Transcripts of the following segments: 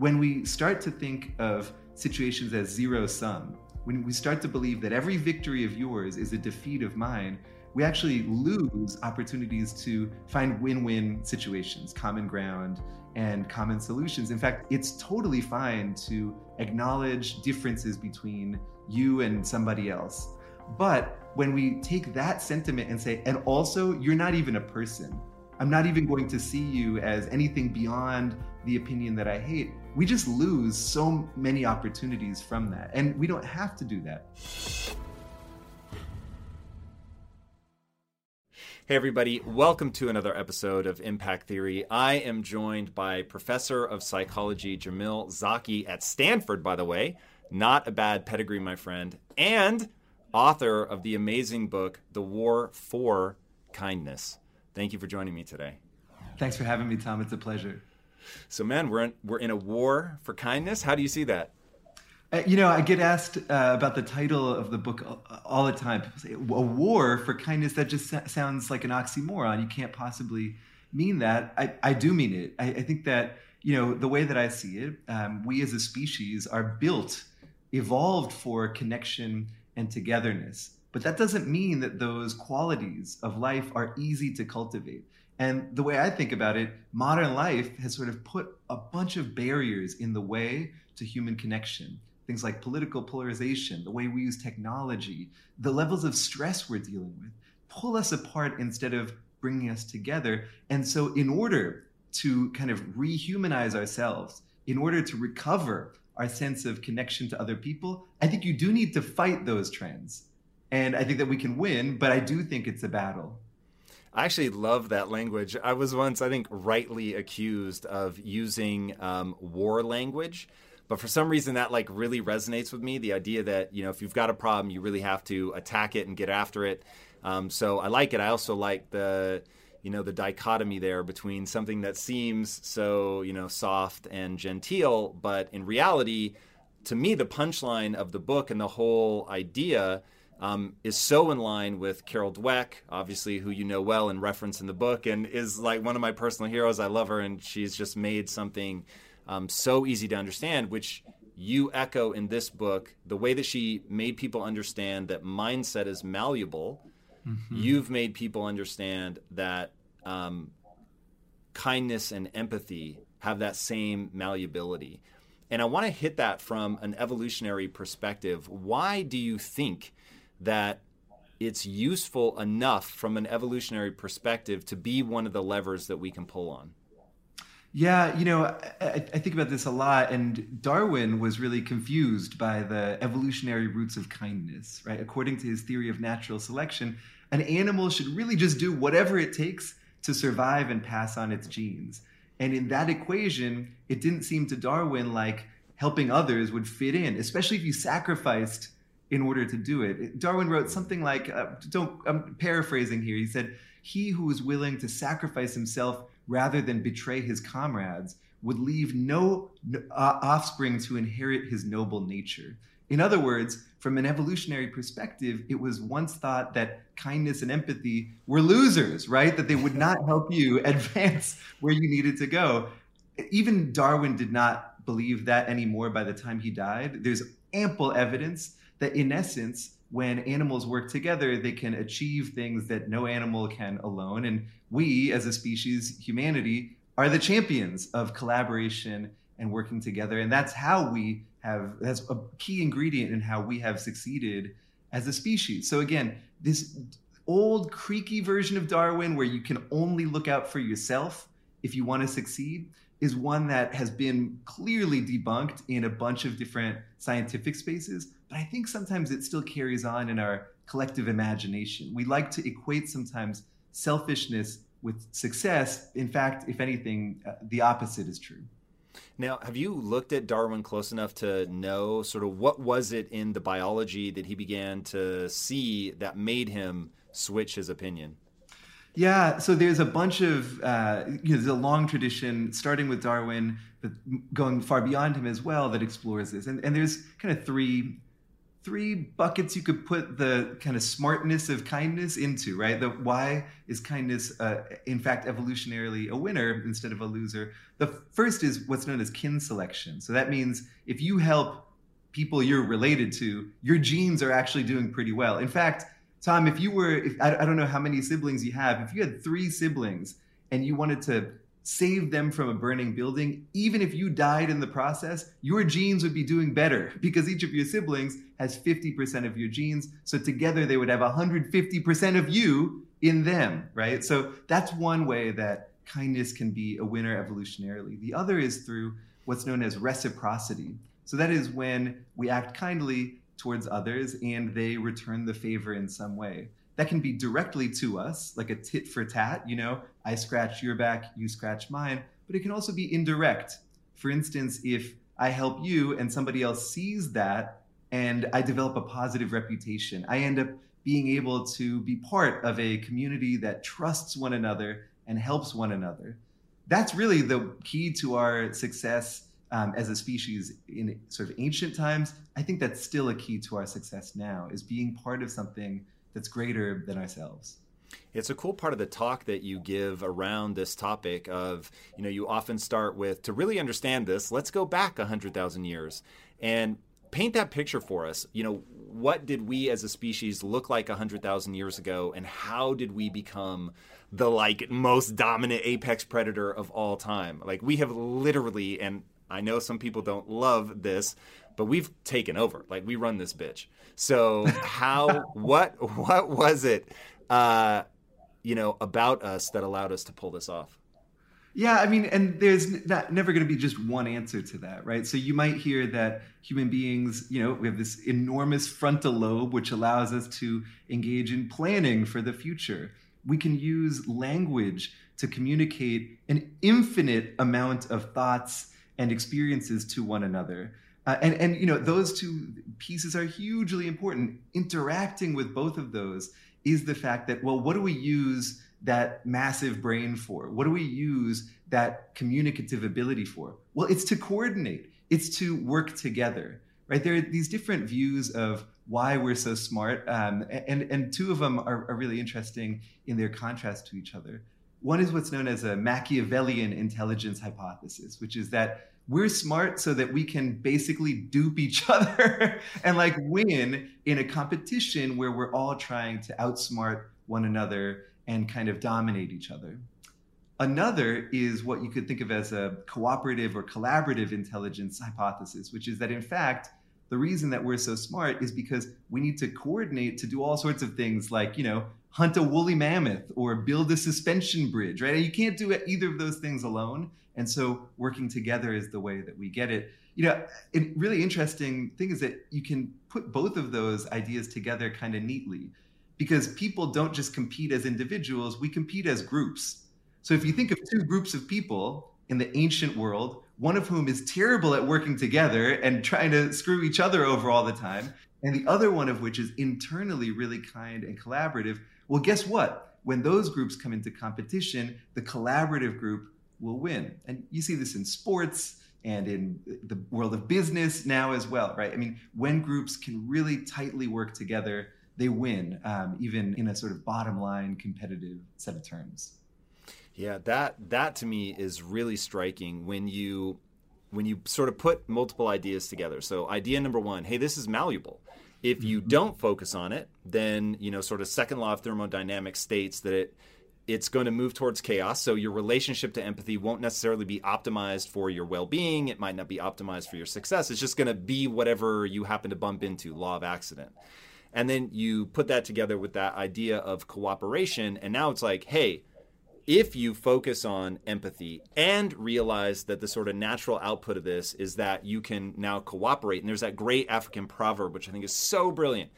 when we start to think of situations as zero sum, when we start to believe that every victory of yours is a defeat of mine, we actually lose opportunities to find win win situations, common ground, and common solutions. In fact, it's totally fine to acknowledge differences between you and somebody else. But when we take that sentiment and say, and also, you're not even a person, I'm not even going to see you as anything beyond the opinion that I hate. We just lose so many opportunities from that. And we don't have to do that. Hey, everybody, welcome to another episode of Impact Theory. I am joined by Professor of Psychology Jamil Zaki at Stanford, by the way. Not a bad pedigree, my friend. And author of the amazing book, The War for Kindness. Thank you for joining me today. Thanks for having me, Tom. It's a pleasure. So, man, we're in, we're in a war for kindness. How do you see that? Uh, you know, I get asked uh, about the title of the book all the time. People say, a war for kindness, that just sounds like an oxymoron. You can't possibly mean that. I, I do mean it. I, I, think that, you know, the way that I see it, um, we as a species are built, evolved for connection and togetherness. But that doesn't mean that those qualities of life are easy to cultivate. And the way I think about it, modern life has sort of put a bunch of barriers in the way to human connection. Things like political polarization, the way we use technology, the levels of stress we're dealing with pull us apart instead of bringing us together. And so, in order to kind of rehumanize ourselves, in order to recover our sense of connection to other people, I think you do need to fight those trends. And I think that we can win, but I do think it's a battle. I actually love that language. I was once, I think, rightly accused of using um, war language, but for some reason that like really resonates with me. The idea that you know if you've got a problem, you really have to attack it and get after it. Um, so I like it. I also like the you know the dichotomy there between something that seems so you know soft and genteel, but in reality, to me, the punchline of the book and the whole idea um, is so in line with Carol Dweck, obviously, who you know well and reference in the book, and is like one of my personal heroes. I love her, and she's just made something um, so easy to understand, which you echo in this book. The way that she made people understand that mindset is malleable, mm-hmm. you've made people understand that um, kindness and empathy have that same malleability. And I want to hit that from an evolutionary perspective. Why do you think? That it's useful enough from an evolutionary perspective to be one of the levers that we can pull on. Yeah, you know, I, I, think about this a lot, and Darwin was really confused by the evolutionary roots of kindness, right? According to his theory of natural selection, an animal should really just do whatever it takes to survive and pass on its genes. And in that equation, it didn't seem to Darwin like helping others would fit in, especially if you sacrificed in order to do it. Darwin wrote something like, uh, don't, I'm paraphrasing here. He said, He who is willing to sacrifice himself rather than betray his comrades would leave no uh, offspring to inherit his noble nature. In other words, from an evolutionary perspective, it was once thought that kindness and empathy were losers, right? That they would not help you advance where you needed to go. Even Darwin did not believe that anymore by the time he died. There's ample evidence that in essence, when animals work together, they can achieve things that no animal can alone. And we, as a species, humanity, are the champions of collaboration and working together. And that's how we have that's a key ingredient in how we have succeeded as a species. So again, this old creaky version of Darwin where you can only look out for yourself if you want to succeed is one that has been clearly debunked in a bunch of different scientific spaces, but I think sometimes it still carries on in our collective imagination. We like to equate sometimes selfishness with success. In fact, if anything, uh, the opposite is true. Now, have you looked at Darwin close enough to know sort of what was it in the biology that he began to see that made him switch his opinion? Yeah, so there's a bunch of, uh, you know, there's a long tradition starting with Darwin, but going far beyond him as well that explores this. And, and there's kind of three three buckets you could put the kind of smartness of kindness into, right? The why is kindness, uh, in fact, evolutionarily a winner instead of a loser? The first is what's known as kin selection. So that means if you help people you're related to, your genes are actually doing pretty well. In fact, Tom, if you were, if, I, I don't know how many siblings you have, if you had three siblings and you wanted to save them from a burning building, even if you died in the process, your genes would be doing better because each of your siblings has 50% of your genes. So together they would have 150% of you in them, right? So that's one way that kindness can be a winner evolutionarily. The other is through what's known as reciprocity. So that is when we act kindly towards others and they return the favor in some way that can be directly to us, like a tit for tat, you know, I scratch your back, you scratch mine, but it can also be indirect. For instance, if I help you and somebody else sees that and I develop a positive reputation, I end up being able to be part of a community that trusts one another and helps one another. That's really the key to our success um, as a species in sort of ancient times. I think that's still a key to our success now, is being part of something that's greater than ourselves. It's a cool part of the talk that you give around this topic of, you know, you often start with to really understand this, let's go back 100,000 years and paint that picture for us. You know, what did we as a species look like 100,000 years ago and how did we become the like most dominant apex predator of all time? Like we have literally and I know some people don't love this, but we've taken over. Like we run this bitch. So how what what was it uh you know about us that allowed us to pull this off? Yeah, I mean, and there's never going to be just one answer to that, right? So you might hear that human beings, you know, we have this enormous frontal lobe which allows us to engage in planning for the future. We can use language to communicate an infinite amount of thoughts and experiences to one another. Uh, and and you know those two pieces are hugely important. Interacting with both of those is the fact that well, what do we use that massive brain for? What do we use that communicative ability for? Well, it's to coordinate. It's to work together, right? There are these different views of why we're so smart, um, and and two of them are, are really interesting in their contrast to each other. One is what's known as a Machiavellian intelligence hypothesis, which is that we're smart so that we can basically dupe each other and like win in a competition where we're all trying to outsmart one another and kind of dominate each other. Another is what you could think of as a cooperative or collaborative intelligence hypothesis, which is that in fact, the reason that we're so smart is because we need to coordinate to do all sorts of things like, you know, hunt a woolly mammoth or build a suspension bridge, right? You can't do either of those things alone. And so working together is the way that we get it. You know, a really interesting thing is that you can put both of those ideas together kind of neatly because people don't just compete as individuals, we compete as groups. So if you think of two groups of people in the ancient world, one of whom is terrible at working together and trying to screw each other over all the time, and the other one of which is internally really kind and collaborative, well, guess what? When those groups come into competition, the collaborative group will win. And you see this in sports and in the world of business now as well, right? I mean, when groups can really tightly work together, they win, um, even in a sort of bottom line competitive set of terms. Yeah, that that to me is really striking when you when you sort of put multiple ideas together. So idea number one, hey, this is malleable. If you mm-hmm. don't focus on it, then you know, sort of second law of thermodynamics states that it it's going to move towards chaos. So your relationship to empathy won't necessarily be optimized for your well being. It might not be optimized for your success. It's just going to be whatever you happen to bump into, law of accident. And then you put that together with that idea of cooperation. And now it's like, hey, if you focus on empathy and realize that the sort of natural output of this is that you can now cooperate. And there's that great African proverb, which I think is so brilliant.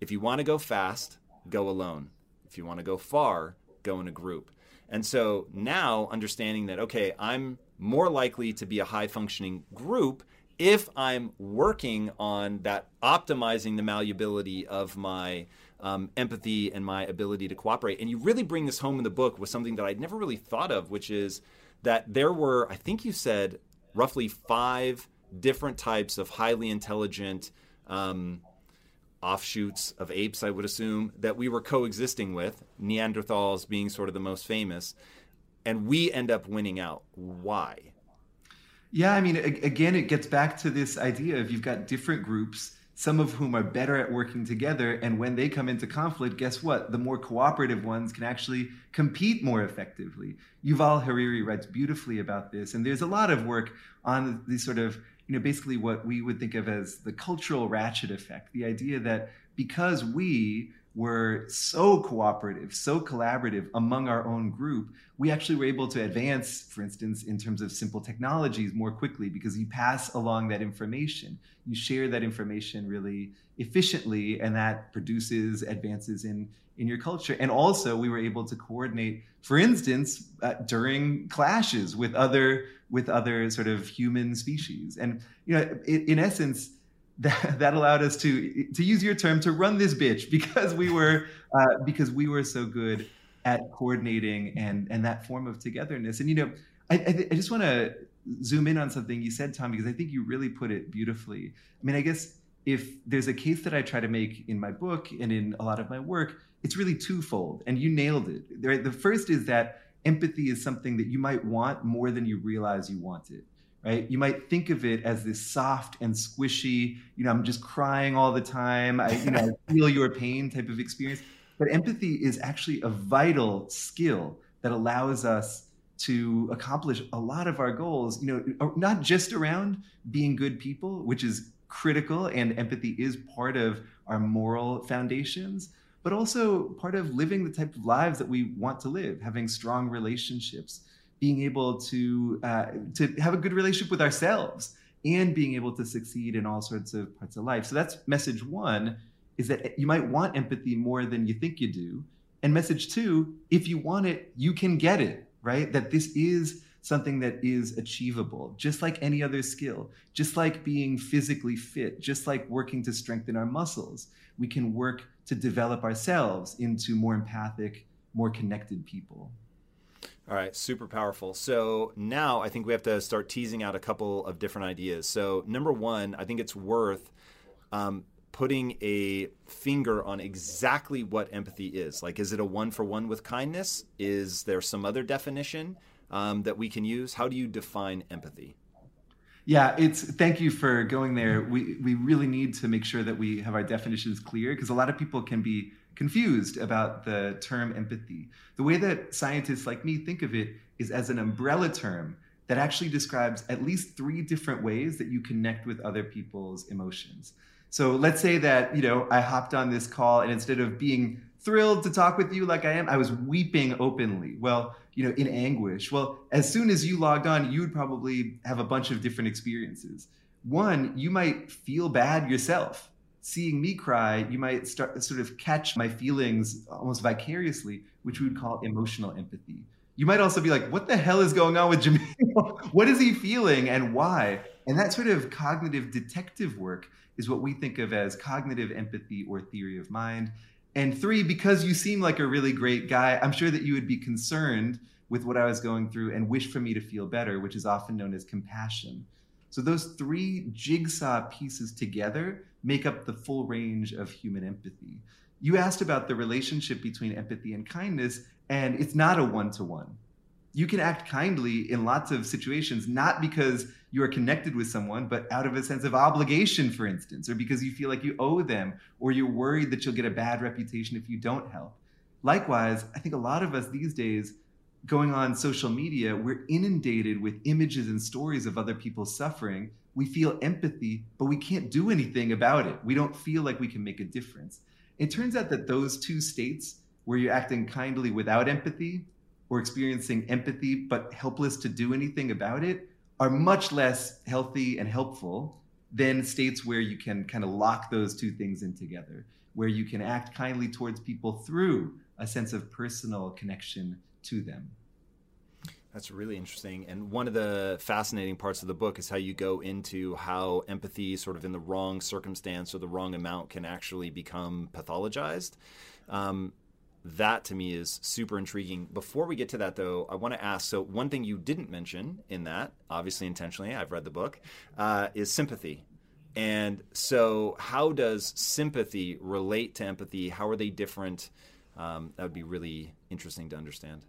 If you want to go fast, go alone. If you want to go far, go in a group. And so now understanding that, okay, I'm more likely to be a high functioning group if I'm working on that optimizing the malleability of my um, empathy and my ability to cooperate. And you really bring this home in the book with something that I'd never really thought of, which is that there were, I think you said, roughly five different types of highly intelligent um, offshoots of apes, I would assume, that we were coexisting with, Neanderthals being sort of the most famous, and we end up winning out. Why? Yeah, I mean, again, it gets back to this idea of you've got different groups, some of whom are better at working together. And when they come into conflict, guess what? The more cooperative ones can actually compete more effectively. Yuval Harari writes beautifully about this. And there's a lot of work on these sort of you know, basically what we would think of as the cultural ratchet effect. The idea that because we were so cooperative, so collaborative among our own group, we actually were able to advance, for instance, in terms of simple technologies more quickly because you pass along that information. You share that information really efficiently, and that produces advances in, in your culture. And also, we were able to coordinate, for instance, uh, during clashes with other with other sort of human species. And you know, in, in essence, that, that allowed us to to use your term to run this bitch because we were uh, because we were so good at coordinating and and that form of togetherness. And you know, I, I, I just want to zoom in on something you said, Tom, because I think you really put it beautifully. I mean, I guess if there's a case that I try to make in my book and in a lot of my work, it's really twofold, and you nailed it. The first is that empathy is something that you might want more than you realize you want it right? You might think of it as this soft and squishy, you know, I'm just crying all the time. I, you know, I feel your pain type of experience. But empathy is actually a vital skill that allows us to accomplish a lot of our goals, you know, uh, not just around being good people, which is critical and empathy is part of our moral foundations, but also part of living the type of lives that we want to live, having strong relationships, being able to uh, to have a good relationship with ourselves and being able to succeed in all sorts of parts of life. So that's message one is that you might want empathy more than you think you do. And message two, if you want it, you can get it, right? That this is something that is achievable, just like any other skill, just like being physically fit, just like working to strengthen our muscles. We can work to develop ourselves into more empathic, more connected people. All right, super powerful. So now I think we have to start teasing out a couple of different ideas. So, number one, I think it's worth um, putting a finger on exactly what empathy is. Like, is it a one for one with kindness? Is there some other definition um, that we can use? How do you define empathy? Yeah, it's thank you for going there. We we really need to make sure that we have our definitions clear because a lot of people can be confused about the term empathy. The way that scientists like me think of it is as an umbrella term that actually describes at least three different ways that you connect with other people's emotions. So let's say that, you know, I hopped on this call and instead of being thrilled to talk with you like I am, I was weeping openly. Well, you know, in anguish. Well, as soon as you logged on, you would probably have a bunch of different experiences. One, you might feel bad yourself seeing me cry, you might start sort of catch my feelings almost vicariously, which we would call emotional empathy. You might also be like, what the hell is going on with Jamil? what is he feeling and why? And that sort of cognitive detective work is what we think of as cognitive empathy or theory of mind. And three, because you seem like a really great guy, I'm sure that you would be concerned with what I was going through and wish for me to feel better, which is often known as compassion. So those three jigsaw pieces together make up the full range of human empathy. You asked about the relationship between empathy and kindness, and it's not a one to one. You can act kindly in lots of situations, not because you are connected with someone, but out of a sense of obligation, for instance, or because you feel like you owe them, or you're worried that you'll get a bad reputation if you don't help. likewise, I think a lot of us these days going on social media, we're inundated with images and stories of other people suffering. We feel empathy, but we can't do anything about it. We don't feel like we can make a difference. It turns out that those two states, where you're acting kindly without empathy or experiencing empathy but helpless to do anything about it, are much less healthy and helpful than states where you can kind of lock those two things in together, where you can act kindly towards people through a sense of personal connection to them. That's really interesting. And one of the fascinating parts of the book is how you go into how empathy, sort of in the wrong circumstance or the wrong amount, can actually become pathologized. Um, that to me is super intriguing. Before we get to that, though, I want to ask so, one thing you didn't mention in that, obviously intentionally, I've read the book, uh, is sympathy. And so, how does sympathy relate to empathy? How are they different? Um, that would be really interesting to understand.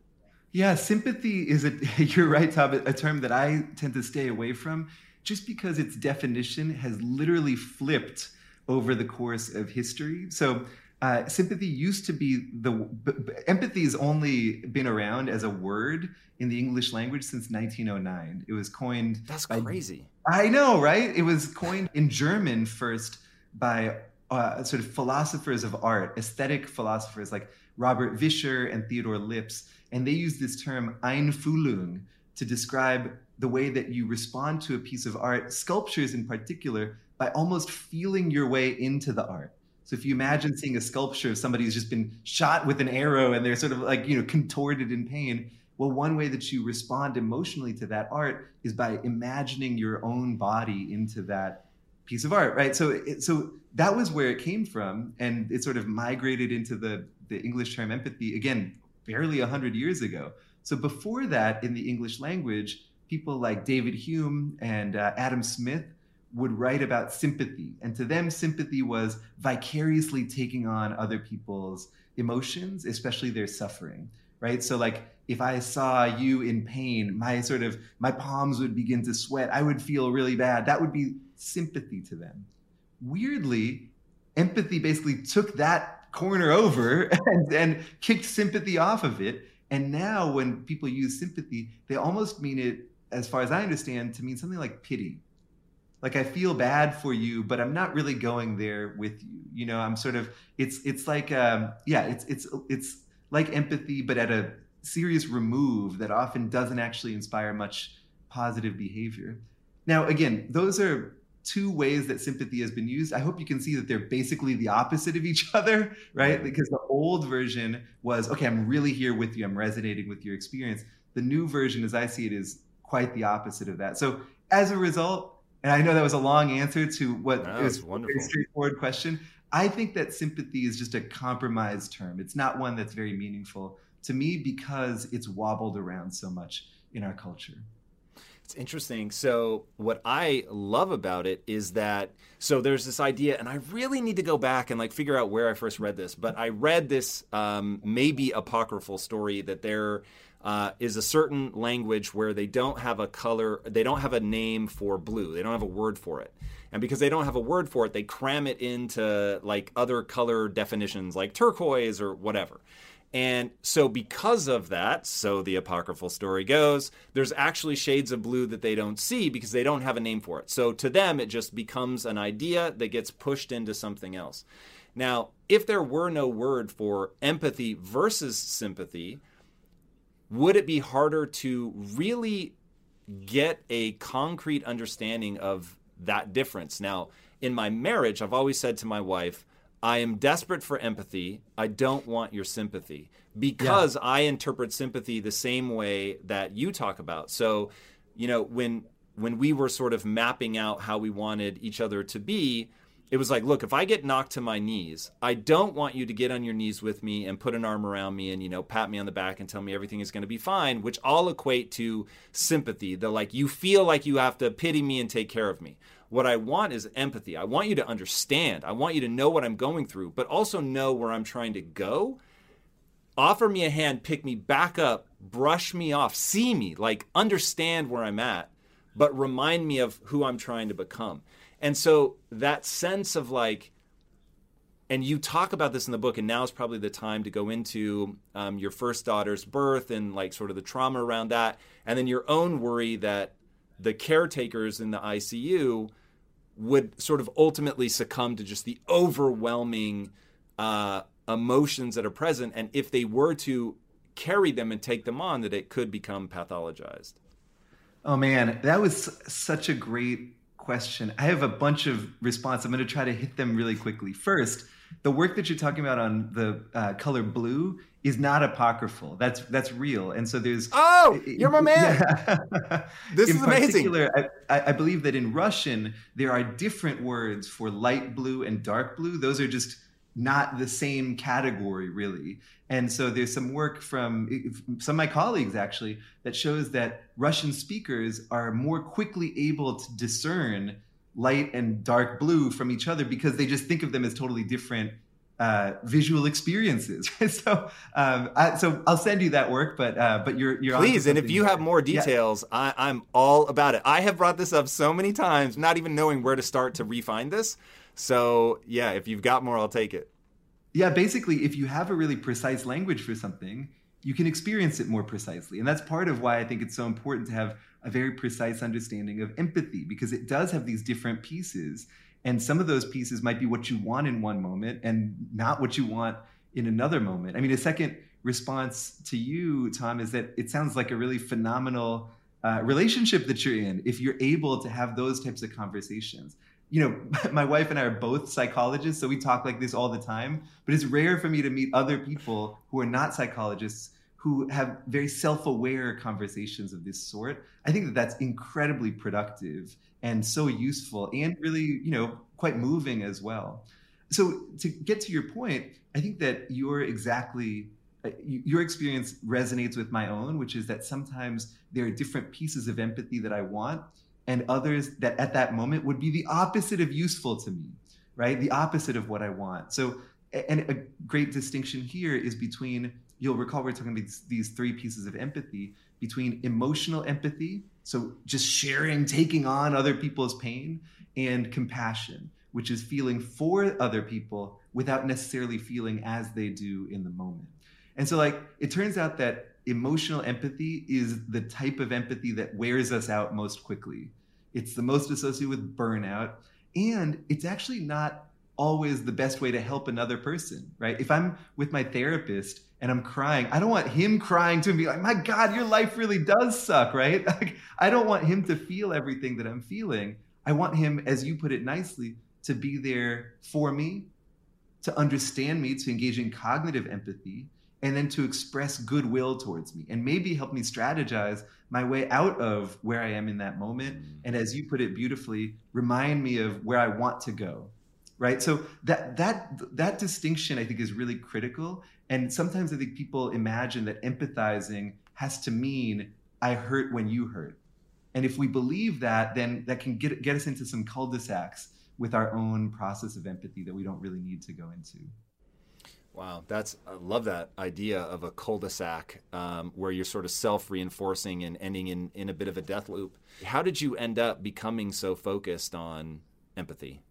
Yeah, sympathy is a, you're right, Tom, a term that I tend to stay away from just because its definition has literally flipped over the course of history. So, uh, sympathy used to be the b- b- empathy has only been around as a word in the English language since 1909. It was coined. That's by, crazy. I know, right? It was coined in German first by uh, sort of philosophers of art, aesthetic philosophers like Robert Vischer and Theodor Lipps, and they use this term Einfühlung to describe the way that you respond to a piece of art, sculptures in particular, by almost feeling your way into the art. So if you imagine seeing a sculpture of somebody who's just been shot with an arrow and they're sort of like, you know, contorted in pain, well, one way that you respond emotionally to that art is by imagining your own body into that piece of art, right? So, it, so that was where it came from, and it sort of migrated into the the English term empathy again, barely hundred years ago. So before that, in the English language, people like David Hume and uh, Adam Smith would write about sympathy. And to them, sympathy was vicariously taking on other people's emotions, especially their suffering, right? So, like, if I saw you in pain, my sort of my palms would begin to sweat. I would feel really bad. That would be sympathy to them. Weirdly, empathy basically took that corner over and, and kicked sympathy off of it. And now, when people use sympathy, they almost mean it, as far as I understand, to mean something like pity like I feel bad for you, but I'm not really going there with you. You know, I'm sort of it's it's like um, yeah, it's it's it's like empathy, but at a serious remove that often doesn't actually inspire much positive behavior. Now, again, those are two ways that sympathy has been used. I hope you can see that they're basically the opposite of each other, right? Because the old version was, okay, I'm really here with you, I'm resonating with your experience. The new version, as I see it, is quite the opposite of that. So as a result, and I know that was a long answer to what no, is a very straightforward question. I think that sympathy is just a compromised term. It's not one that's very meaningful to me because it's wobbled around so much in our culture. It's interesting. So, what I love about it is that so there's this idea, and I really need to go back and like figure out where I first read this. But I read this um, maybe apocryphal story that there uh, is a certain language where they don't have a color, they don't have a name for blue, they don't have a word for it. And because they don't have a word for it, they cram it into like other color definitions like turquoise or whatever. And so, because of that, so the apocryphal story goes, there's actually shades of blue that they don't see because they don't have a name for it. So, to them, it just becomes an idea that gets pushed into something else. Now, if there were no word for empathy versus sympathy, would it be harder to really get a concrete understanding of that difference? Now, in my marriage, I've always said to my wife, I am desperate for empathy. I don't want your sympathy because yeah. I interpret sympathy the same way that you talk about. So, you know, when when we were sort of mapping out how we wanted each other to be, it was like, look, if I get knocked to my knees, I don't want you to get on your knees with me and put an arm around me and, you know, pat me on the back and tell me everything is going to be fine, which all equate to sympathy. The like, you feel like you have to pity me and take care of me. What I want is empathy. I want you to understand. I want you to know what I'm going through, but also know where I'm trying to go. Offer me a hand, pick me back up, brush me off, see me, like understand where I'm at, but remind me of who I'm trying to become. And so that sense of like and you talk about this in the book, and now is probably the time to go into um, your first daughter's birth and like sort of the trauma around that, and then your own worry that the caretakers in the ICU would sort of ultimately succumb to just the overwhelming uh, emotions that are present, and if they were to carry them and take them on, that it could become pathologized. Oh man, that was such a great question. I have a bunch of responses. I'm going to try to hit them really quickly. First, the work that you're talking about on the uh, color blue is not apocryphal. That's that's real. And so there's oh, you're my man. Yeah. this in is amazing. I, I believe that in Russian there are different words for light blue and dark blue. Those are just not the same category really. And so there's some work from some of my colleagues actually that shows that Russian speakers are more quickly able to discern light and dark blue from each other because they just think of them as totally different uh, visual experiences. so, um, I, so I'll send you that work, but uh, but you're you're please. And if you have more details, yeah. I, I'm all about it. I have brought this up so many times, not even knowing where to start to refine this. So yeah, if you've got more, I'll take it. Yeah, basically, if you have a really precise language for something, you can experience it more precisely, and that's part of why I think it's so important to have a very precise understanding of empathy because it does have these different pieces. And some of those pieces might be what you want in one moment and not what you want in another moment. I mean, a second response to you, Tom, is that it sounds like a really phenomenal uh, relationship that you're in if you're able to have those types of conversations. You know, my wife and I are both psychologists, so we talk like this all the time, but it's rare for me to meet other people who are not psychologists who have very self-aware conversations of this sort i think that that's incredibly productive and so useful and really you know quite moving as well. So to get to your point i think that you're exactly uh, your experience resonates with my own which is that sometimes there are different pieces of empathy that i want and others that at that moment would be the opposite of useful to me right? The opposite of what i want. So and a great distinction here is between you'll recall we're talking about these, these three pieces of empathy between emotional empathy, so just sharing, taking on other people's pain, and compassion, which is feeling for other people without necessarily feeling as they do in the moment. And so, like, it turns out that emotional empathy is the type of empathy that wears us out most quickly. It's the most associated with burnout, and it's actually not always the best way to help another person, right? If I'm with my therapist and I'm crying, I don't want him crying to be like, my God, your life really does suck, right? Like, I don't want him to feel everything that I'm feeling. I want him, as you put it nicely, to be there for me, to understand me, to engage in cognitive empathy, and then to express goodwill towards me and maybe help me strategize my way out of where I am in that moment. Mm. And as you put it beautifully, remind me of where I want to go right so that that that distinction i think is really critical and sometimes i think people imagine that empathizing has to mean i hurt when you hurt and if we believe that then that can get get us into some cul-de-sacs with our own process of empathy that we don't really need to go into Wow, that's I love that idea of a cul-de-sac um, where you're sort of self-reinforcing and ending in in a bit of a death loop. How did you end up becoming so focused on empathy?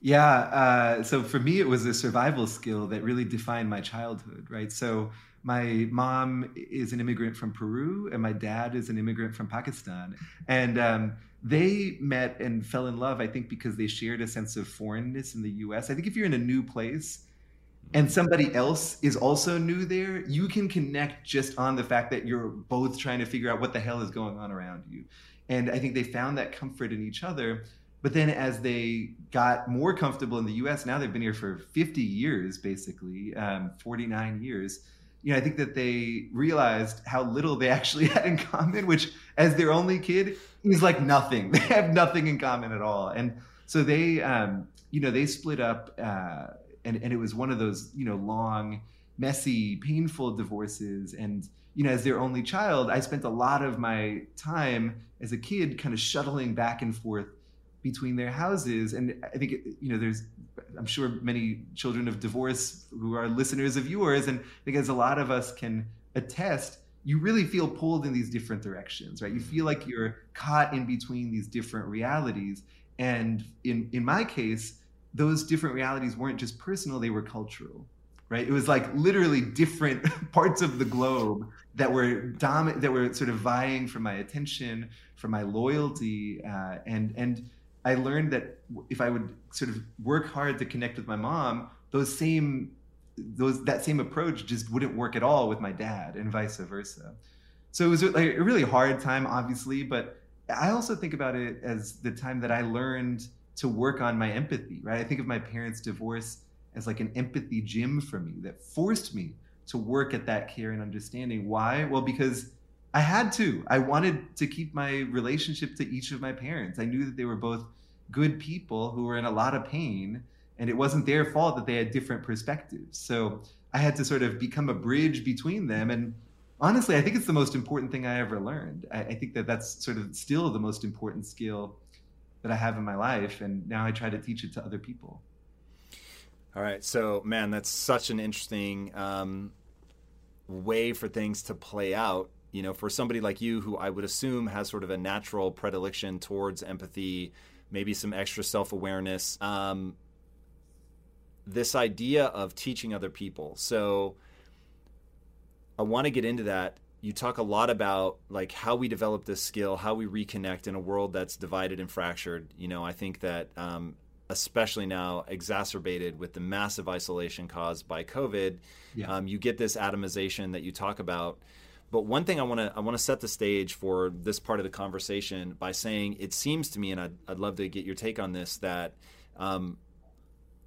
Yeah. Uh, so for me, it was a survival skill that really defined my childhood, right? So my mom is an immigrant from Peru, and my dad is an immigrant from Pakistan. And um, they met and fell in love, I think, because they shared a sense of foreignness in the US. I think if you're in a new place, and somebody else is also new there, you can connect just on the fact that you're both trying to figure out what the hell is going on around you. And I think they found that comfort in each other. But then as they got more comfortable in the US, now they've been here for 50 years, basically, um, 49 years. You know, I think that they realized how little they actually had in common, which as their only kid is like nothing. They have nothing in common at all. And so they, um, you know, they split up uh, and, and it was one of those, you know, long, messy, painful divorces. And, you know, as their only child, I spent a lot of my time as a kid kind of shuttling back and forth between their houses. And I think, you know, there's, I'm sure many children of divorce who are listeners of yours, and as a lot of us can attest, you really feel pulled in these different directions, right? You feel like you're caught in between these different realities. And in, in my case, those different realities weren't just personal, they were cultural. Right? It was like literally different parts of the globe that were dom- that were sort of vying for my attention, for my loyalty, uh, and and I learned that if I would sort of work hard to connect with my mom, those same those that same approach just wouldn't work at all with my dad, and vice versa. So it was like a really hard time, obviously, but I also think about it as the time that I learned to work on my empathy. Right? I think of my parents' divorce as like an empathy gym for me that forced me to work at that care and understanding. Why? Well, because I had to. I wanted to keep my relationship to each of my parents. I knew that they were both good people who were in a lot of pain and it wasn't their fault that they had different perspectives so i had to sort of become a bridge between them and honestly i think it's the most important thing i ever learned I, I, think that that's sort of still the most important skill that i have in my life and now i try to teach it to other people all right so man that's such an interesting um, way for things to play out you know for somebody like you who i would assume has sort of a natural predilection towards empathy maybe some extra self awareness. Um, this idea of teaching other people. So I want to get into that. You talk a lot about like how we develop this skill, how we reconnect in a world that's divided and fractured. You know, I think that um, especially now exacerbated with the massive isolation caused by COVID, yeah. um, you get this atomization that you talk about. But one thing I want to I want to set the stage for this part of the conversation by saying it seems to me, and I'd, I'd love to get your take on this, that um,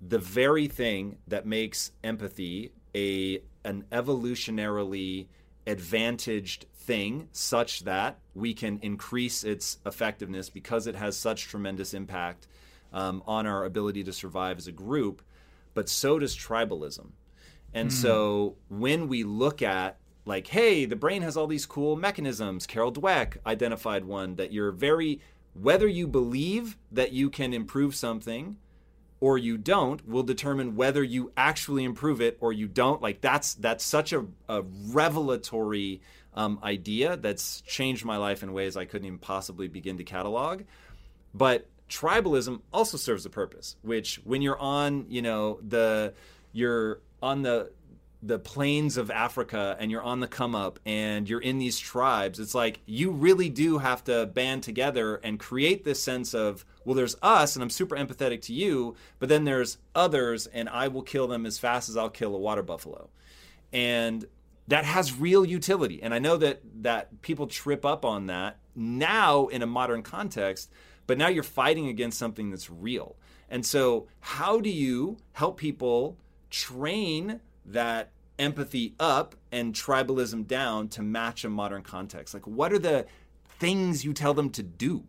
the very thing that makes empathy a an evolutionarily advantaged thing, such that we can increase its effectiveness because it has such tremendous impact um, on our ability to survive as a group. But so does tribalism. And mm. so when we look at like, hey, the brain has all these cool mechanisms. Carol Dweck identified one that you're very, whether you believe that you can improve something or you don't will determine whether you actually improve it or you don't. Like that's that's such a, a revelatory um, idea that's changed my life in ways I couldn't even possibly begin to catalog. But tribalism also serves a purpose, which when you're on, you know, the you're on the the plains of Africa and you're on the come up and you're in these tribes, it's like you really do have to band together and create this sense of, well, there's us and I'm super empathetic to you, but then there's others and I will kill them as fast as I'll kill a water buffalo. And that has real utility. And I know that that people trip up on that now in a modern context, but now you're fighting against something that's real. And so, how do you help people train that empathy up and tribalism down to match a modern context? Like, what are the things you tell them to do?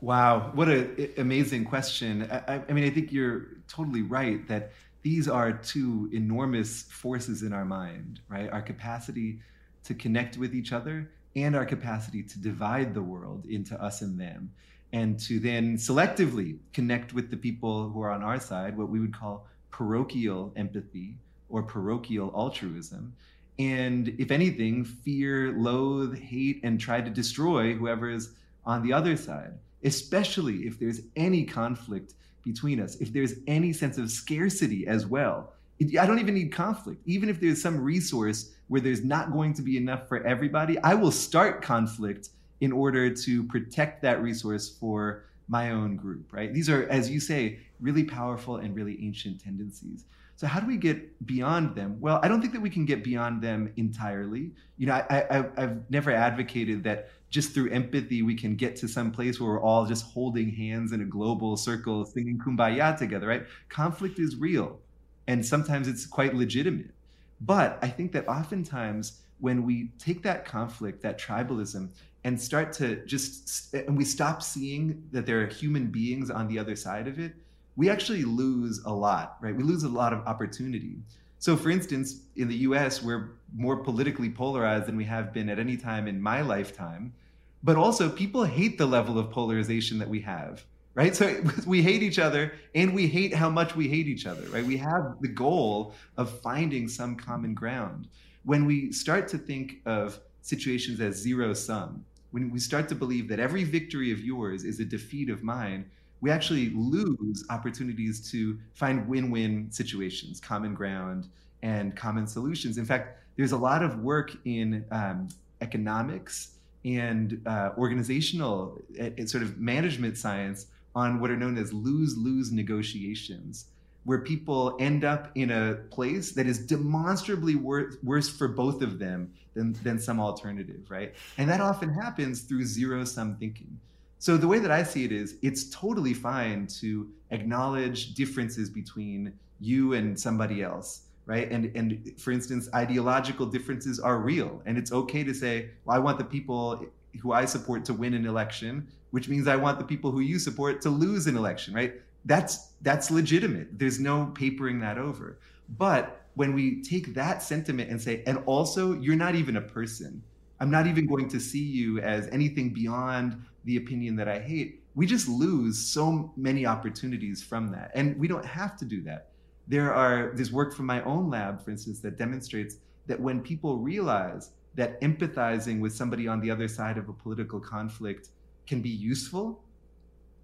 Wow, what an amazing question. I, I, mean, I think you're totally right that these are two enormous forces in our mind, right? Our capacity to connect with each other and our capacity to divide the world into us and them, and to then selectively connect with the people who are on our side, what we would call parochial empathy, or parochial altruism. And if anything, fear, loathe, hate, and try to destroy whoever is on the other side, especially if there's any conflict between us, if there's any sense of scarcity as well. I don't even need conflict. Even if there's some resource where there's not going to be enough for everybody, I will start conflict in order to protect that resource for my own group, right? These are, as you say, really powerful and really ancient tendencies. So how do we get beyond them? Well, I don't think that we can get beyond them entirely. You know, I, I, I've never advocated that just through empathy we can get to some place where we're all just holding hands in a global circle singing kumbaya together, right? Conflict is real, and sometimes it's quite legitimate. But I think that oftentimes when we take that conflict, that tribalism, and start to just and we stop seeing that there are human beings on the other side of it we actually lose a lot, right? We lose a lot of opportunity. So, for instance, in the US, we're more politically polarized than we have been at any time in my lifetime. But also, people hate the level of polarization that we have, right? So, we hate each other and we hate how much we hate each other, right? We have the goal of finding some common ground. When we start to think of situations as zero sum, when we start to believe that every victory of yours is a defeat of mine, we actually lose opportunities to find win-win situations, common ground, and common solutions. In fact, there's a lot of work in um, economics and uh, organizational uh, sort of management science on what are known as lose-lose negotiations where people end up in a place that is demonstrably wor- worse for both of them than, than some alternative, right? And that often happens through zero sum thinking. So the way that I see it is it's totally fine to acknowledge differences between you and somebody else, right? And and for instance, ideological differences are real. And it's okay to say, well, I want the people who I support to win an election, which means I want the people who you support to lose an election, right? That's that's legitimate. There's no papering that over. But when we take that sentiment and say, and also you're not even a person. I'm not even going to see you as anything beyond the opinion that I hate. We just lose so many opportunities from that. And we don't have to do that. There are there's work from my own lab, for instance, that demonstrates that when people realize that empathizing with somebody on the other side of a political conflict can be useful,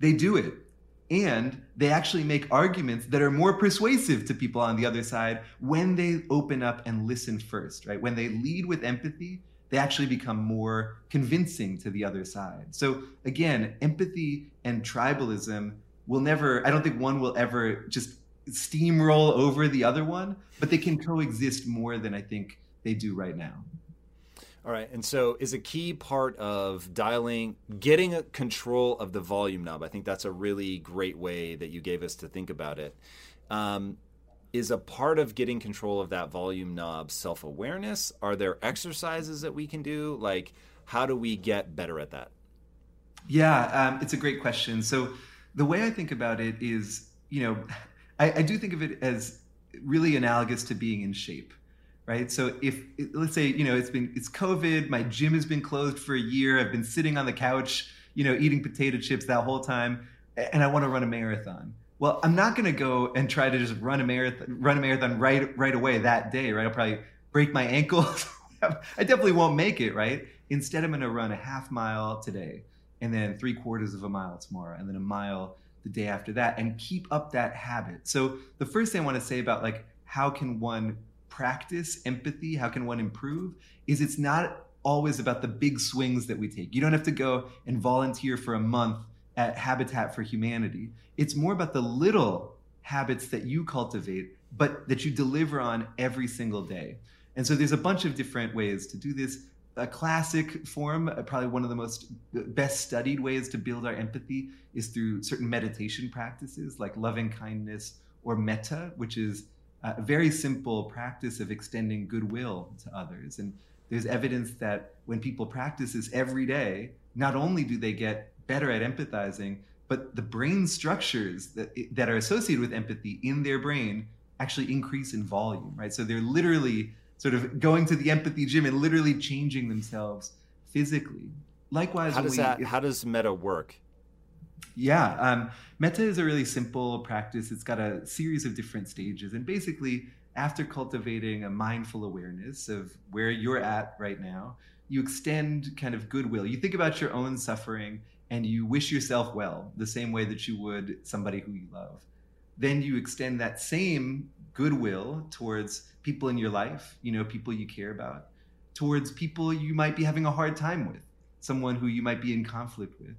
they do it and they actually make arguments that are more persuasive to people on the other side when they open up and listen first right when they lead with empathy they actually become more convincing to the other side so again empathy and tribalism will never i don't think one will ever just steamroll over the other one but they can coexist more than i think they do right now all right. And so is a key part of dialing, getting a control of the volume knob. I think that's a really great way that you gave us to think about it. Um, is a part of getting control of that volume knob self awareness? Are there exercises that we can do? Like, how do we get better at that? Yeah, um, it's a great question. So, the way I think about it is, you know, I, I do think of it as really analogous to being in shape right so if let's say you know it's been it's covid my gym has been closed for a year i've been sitting on the couch you know eating potato chips that whole time and i want to run a marathon well i'm not going to go and try to just run a marathon run a marathon right right away that day right i'll probably break my ankle. i definitely won't make it right instead i'm going to run a half mile today and then three quarters of a mile tomorrow and then a mile the day after that and keep up that habit so the first thing i want to say about like how can one practice empathy, how can one improve, is it's not always about the big swings that we take. You don't have to go and volunteer for a month at Habitat for Humanity. It's more about the little habits that you cultivate, but that you deliver on every single day. And so there's a bunch of different ways to do this. A classic form, uh, probably one of the most uh, best studied ways to build our empathy is through certain meditation practices like loving kindness or metta, which is a very simple practice of extending goodwill to others. And there's evidence that when people practice this every day, not only do they get better at empathizing, but the brain structures that, that are associated with empathy in their brain actually increase in volume, right? So they're literally sort of going to the empathy gym and literally changing themselves physically. Likewise, how does we, that? If, how does metta work? Yeah, um, metta is a really simple practice. It's got a series of different stages, and basically, after cultivating a mindful awareness of where you're at right now, you extend kind of goodwill. You think about your own suffering and you wish yourself well, the same way that you would somebody who you love. Then you extend that same goodwill towards people in your life, you know, people you care about, towards people you might be having a hard time with, someone who you might be in conflict with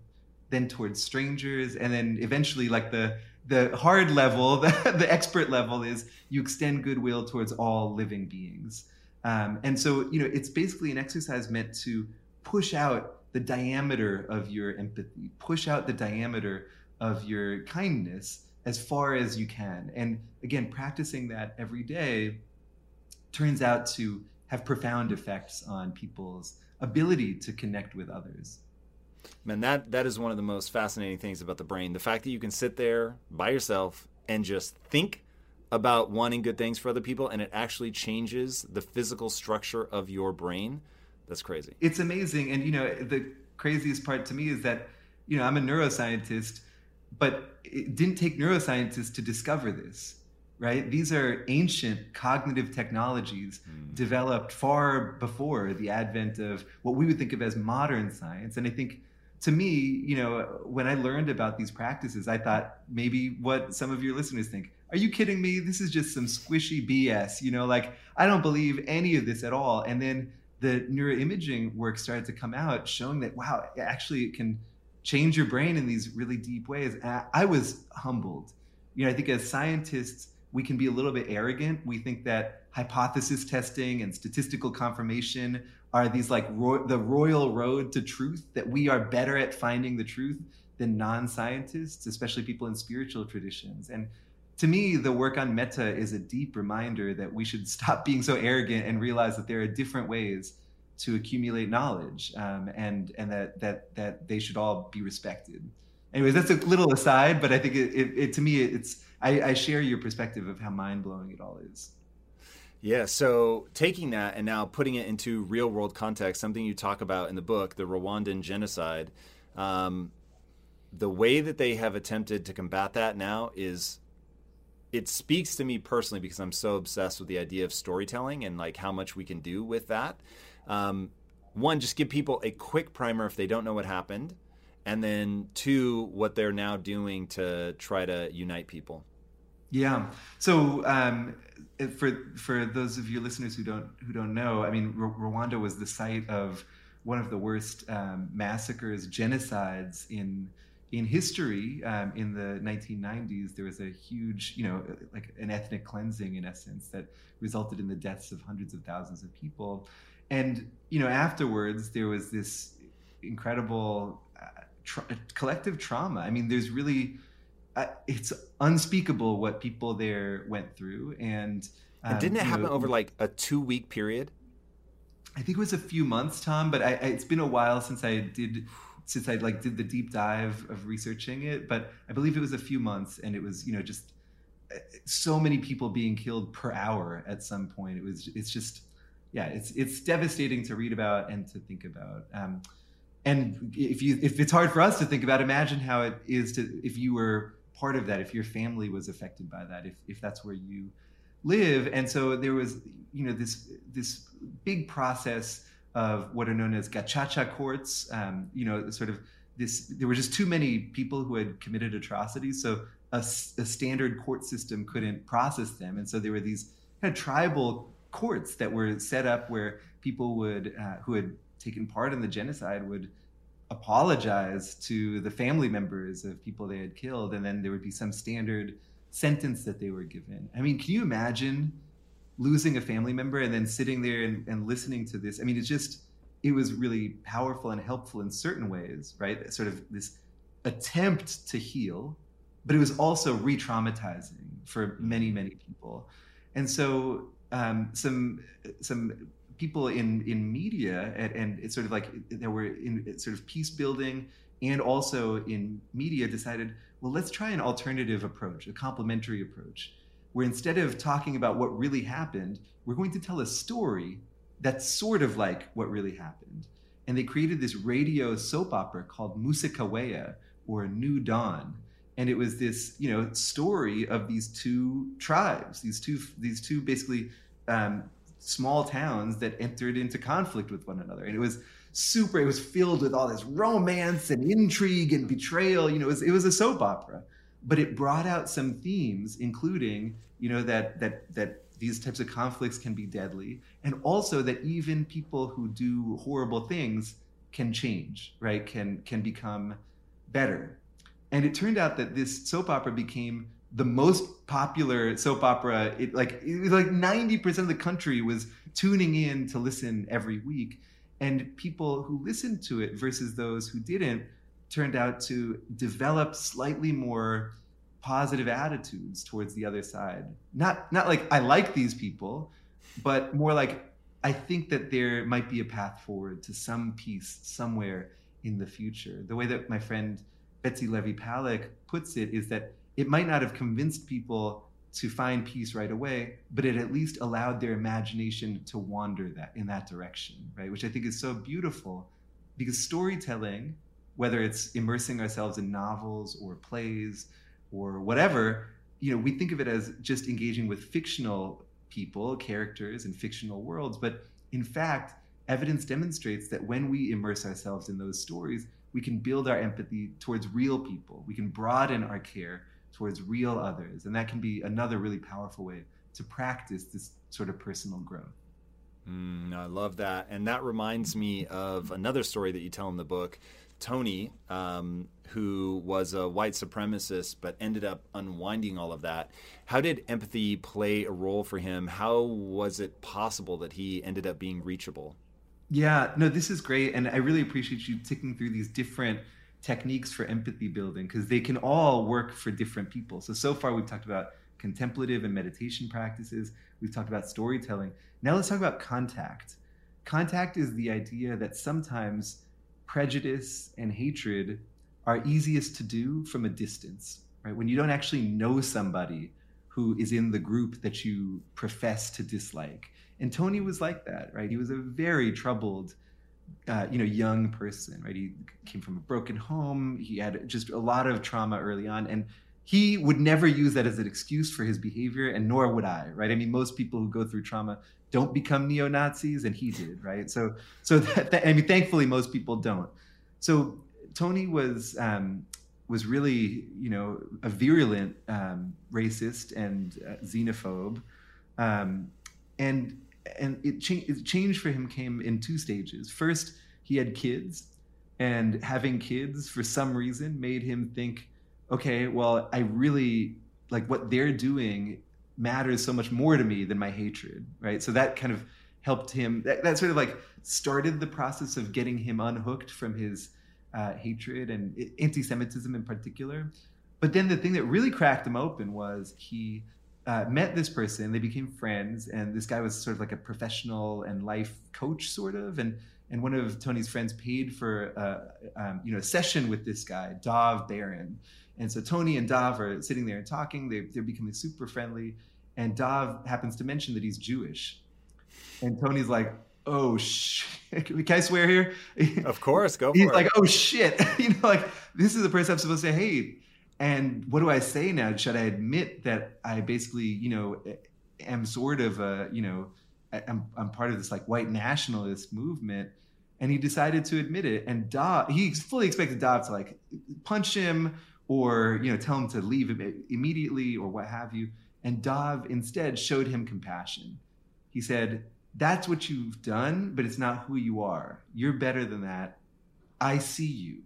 then towards strangers, and then eventually, like the the hard level, the, the expert level is you extend goodwill towards all living beings. Um, and so, you know, it's basically an exercise meant to push out the diameter of your empathy, push out the diameter of your kindness as far as you can. And again, practicing that every day turns out to have profound effects on people's ability to connect with others. Man, that that is one of the most fascinating things about the brain. The fact that you can sit there by yourself and just think about wanting good things for other people and it actually changes the physical structure of your brain. That's crazy. It's amazing. And you know, the craziest part to me is that, you know, I'm a neuroscientist, but it didn't take neuroscientists to discover this right? These are ancient cognitive technologies mm. developed far before the advent of what we would think of as modern science. And I think to me, you know, when I learned about these practices, I thought maybe what some of your listeners think. Are you kidding me? This is just some squishy BS. You know, like I don't believe any of this at all. And then the neuroimaging work started to come out showing that wow, actually it can change your brain in these really deep ways. And I was humbled. You know, I think as scientists, we can be a little bit arrogant. We think that hypothesis testing and statistical confirmation are these like ro- the royal road to truth, that we are better at finding the truth than non scientists, especially people in spiritual traditions. And to me, the work on metta is a deep reminder that we should stop being so arrogant and realize that there are different ways to accumulate knowledge, um, and and that that that they should all be respected. Anyways, that's a little aside, but I think it, it, it to me it's I, I share your perspective of how mind blowing it all is. Yeah, so taking that and now putting it into real world context, something you talk about in the book, the Rwandan genocide, um, the way that they have attempted to combat that now is it speaks to me personally because I'm so obsessed with the idea of storytelling and like how much we can do with that. Um, one, just give people a quick primer if they don't know what happened, and then two, what they're now doing to try to unite people. Yeah. So um, for for those of you listeners who don't who don't know, I mean, R- Rwanda was the site of one of the worst um, massacres, genocides in in history, um, in the 1990s, there was a huge, you know, like an ethnic cleansing in essence that resulted in the deaths of hundreds of thousands of people. And, you know, afterwards, there was this incredible uh, tra- collective trauma. I mean, there's really, uh, it's unspeakable what people there went through. And, um, and didn't it happen know, over like a two week period? I think it was a few months, Tom, but I, I, it's been a while since I did since I like did the deep dive of researching it, but I believe it was a few months, and it was you know just eh, so many people being killed per hour at some point. It was it's just yeah, it's it's devastating to read about and to think about. Um, and if you if it's hard for us to think about, imagine how it is to if you were part of that, if your family was affected by that, if if that's where you live. And so there was you know this this big process of what are known as gacaca courts. Um, you know, sort of this. There were just too many people who had committed atrocities, so a, a, standard court system couldn't process them, and so there were these kind of tribal courts that were set up where people would uh, who had taken part in the genocide would apologize to the family members of people they had killed, and then there would be some standard sentence that they were given. I mean, can you imagine? Losing a family member and then sitting there and, and listening to this. I mean, it's just, it was really powerful and helpful in certain ways, right? Sort of this attempt to heal, but it was also re traumatizing for many, many people. And so, um, some, some people in, in media and, and it's sort of like there were in sort of peace building and also in media decided, well, let's try an alternative approach, a complementary approach where instead of talking about what really happened, we're going to tell a story that's sort of like what really happened. And they created this radio soap opera called Musekeweya or New Dawn. And it was this, you know, story of these two tribes, these two, these two basically um, small towns that entered into conflict with one another. And it was super, it was filled with all this romance and intrigue and betrayal. You know, it was, it was a soap opera but it brought out some themes, including you know that that that these types of conflicts can be deadly, and also that even people who do horrible things can change, right? Can can become better. And it turned out that this soap opera became the most popular soap opera. It like it was like ninety percent of the country was tuning in to listen every week, and people who listened to it versus those who didn't turned out to develop slightly more positive attitudes towards the other side. Not not like I like these people, but more like I think that there might be a path forward to some peace somewhere in the future. The way that my friend Betsy Levy Paluck puts it is that it might not have convinced people to find peace right away, but it at least allowed their imagination to wander that in that direction, right? Which I think is so beautiful because storytelling whether it's immersing ourselves in novels or plays or whatever, you know, we think of it as just engaging with fictional people, characters, and fictional worlds. But in fact, evidence demonstrates that when we immerse ourselves in those stories, we can build our empathy towards real people. We can broaden our care towards real others. And that can be another really powerful way to practice this sort of personal growth. Mm, I love that. And that reminds me of another story that you tell in the book. Tony, um, who was a white supremacist but ended up unwinding all of that. How did empathy play a role for him? How was it possible that he ended up being reachable? Yeah, no, this is great. And I really appreciate you ticking through these different techniques for empathy building because they can all work for different people. So, so far we've talked about contemplative and meditation practices, we've talked about storytelling. Now let's talk about contact. Contact is the idea that sometimes prejudice and hatred are easiest to do from a distance, right? When you don't actually know somebody who is in the group that you profess to dislike. And Tony was like that, right? He was a very troubled, uh, you know, young person, right? He came from a broken home. He had just a lot of trauma early on, and he would never use that as an excuse for his behavior, and nor would I, right? I mean, most people who go through trauma don't become neo Nazis, and he did, right? So, so that, that, I mean, thankfully, most people don't. So Tony was um, was really, you know, a virulent um, racist and uh, xenophobe, um, and and it, cha- it changed for him came in two stages. First, he had kids, and having kids for some reason made him think, okay, well, I really like what they're doing matters so much more to me than my hatred, right? So that kind of helped him. That, that sort of like started the process of getting him unhooked from his uh, hatred and anti-Semitism in particular. But then the thing that really cracked him open was he uh, met this person. They became friends, and this guy was sort of like a professional and life coach, sort of. And and one of Tony's friends paid for a, um, you know a session with this guy, Dov Baron. And so Tony and Dov are sitting there and talking. They're, they're becoming super friendly. And Dov happens to mention that he's Jewish. And Tony's like, oh shit. Can I swear here? Of course, go for He's it. like, oh shit. you know, like this is the person I'm supposed to hate. And what do I say now? Should I admit that I basically, you know, am sort of a, you know, I'm, I'm part of this like white nationalist movement? And he decided to admit it. And Dov, he fully expected Dov to like punch him or, you know, tell him to leave immediately or what have you. And Dov instead showed him compassion. He said, That's what you've done, but it's not who you are. You're better than that. I see you.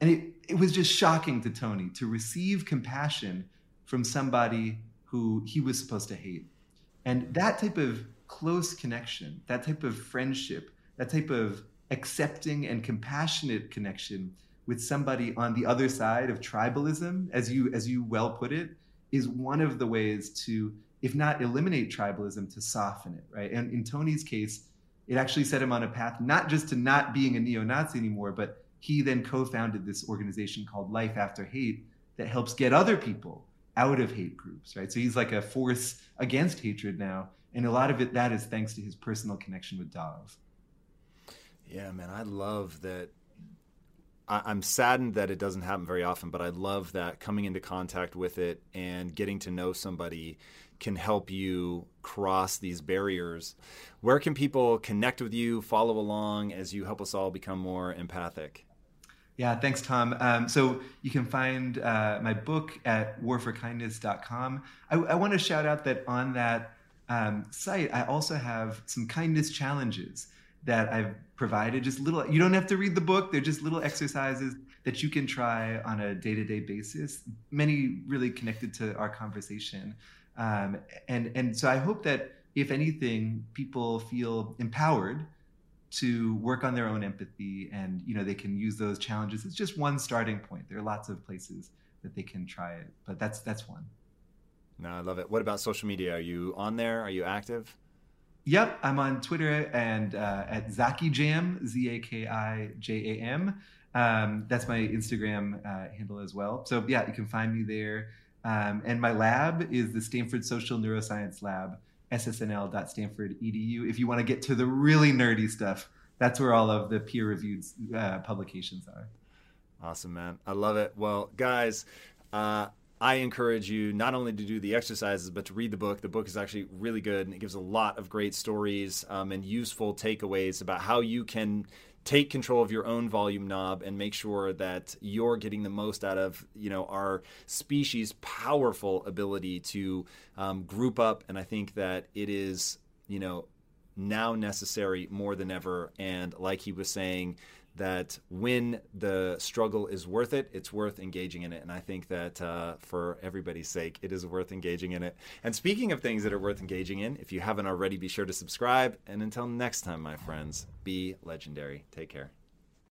And it, it was just shocking to Tony to receive compassion from somebody who he was supposed to hate. And that type of close connection, that type of friendship, that type of accepting and compassionate connection with somebody on the other side of tribalism, as you as you well put it, is one of the ways to, if not eliminate tribalism, to soften it, right? And in Tony's case, it actually set him on a path not just to not being a neo-Nazi anymore, but he then co-founded this organization called Life After Hate that helps get other people out of hate groups, right? So he's like a force against hatred now, and a lot of it that is thanks to his personal connection with Dov. Yeah, man, I love that. I, am saddened that it doesn't happen very often, but I love that coming into contact with it and getting to know somebody can help you cross these barriers. Where can people connect with you, follow along as you help us all become more empathic? Yeah, thanks, Tom. Um, so you can find uh, my book at warforkindness.com. I, I want to shout out that on that um, site, I also have some kindness challenges that I've provided. Just little, you don't have to read the book, they're just little exercises that you can try on a day to day basis, many really connected to our conversation. Um, and, and so I hope that if anything, people feel empowered to work on their own empathy and you know they can use those challenges it's just one starting point. There are lots of places that they can try it but that's that's one. No i love it. What about social media? Are you on there? Are you active yep i'm on twitter and uh, at zaki jam z-a-k-i-j-a-m um, that's my instagram uh, handle as well so yeah you can find me there um, and my lab is the stanford social neuroscience lab ssnl.stanford.edu. If you want to get to the really nerdy stuff, that's where all of the peer reviewed uh, publications are. Awesome, man. I love it. Well, guys, uh, I encourage you not only to do the exercises, but to read the book. The book is actually really good and it gives a lot of great stories um, and useful takeaways about how you can take control of your own volume knob and make sure that you're getting the most out of you know our species powerful ability to um, group up and i think that it is you know now necessary more than ever and like he was saying that when the struggle is worth it, it's worth engaging in it. And I think that uh, for everybody's sake, it is worth engaging in it. And speaking of things that are worth engaging in, if you haven't already, be sure to subscribe. And until next time, my friends, be legendary. Take care.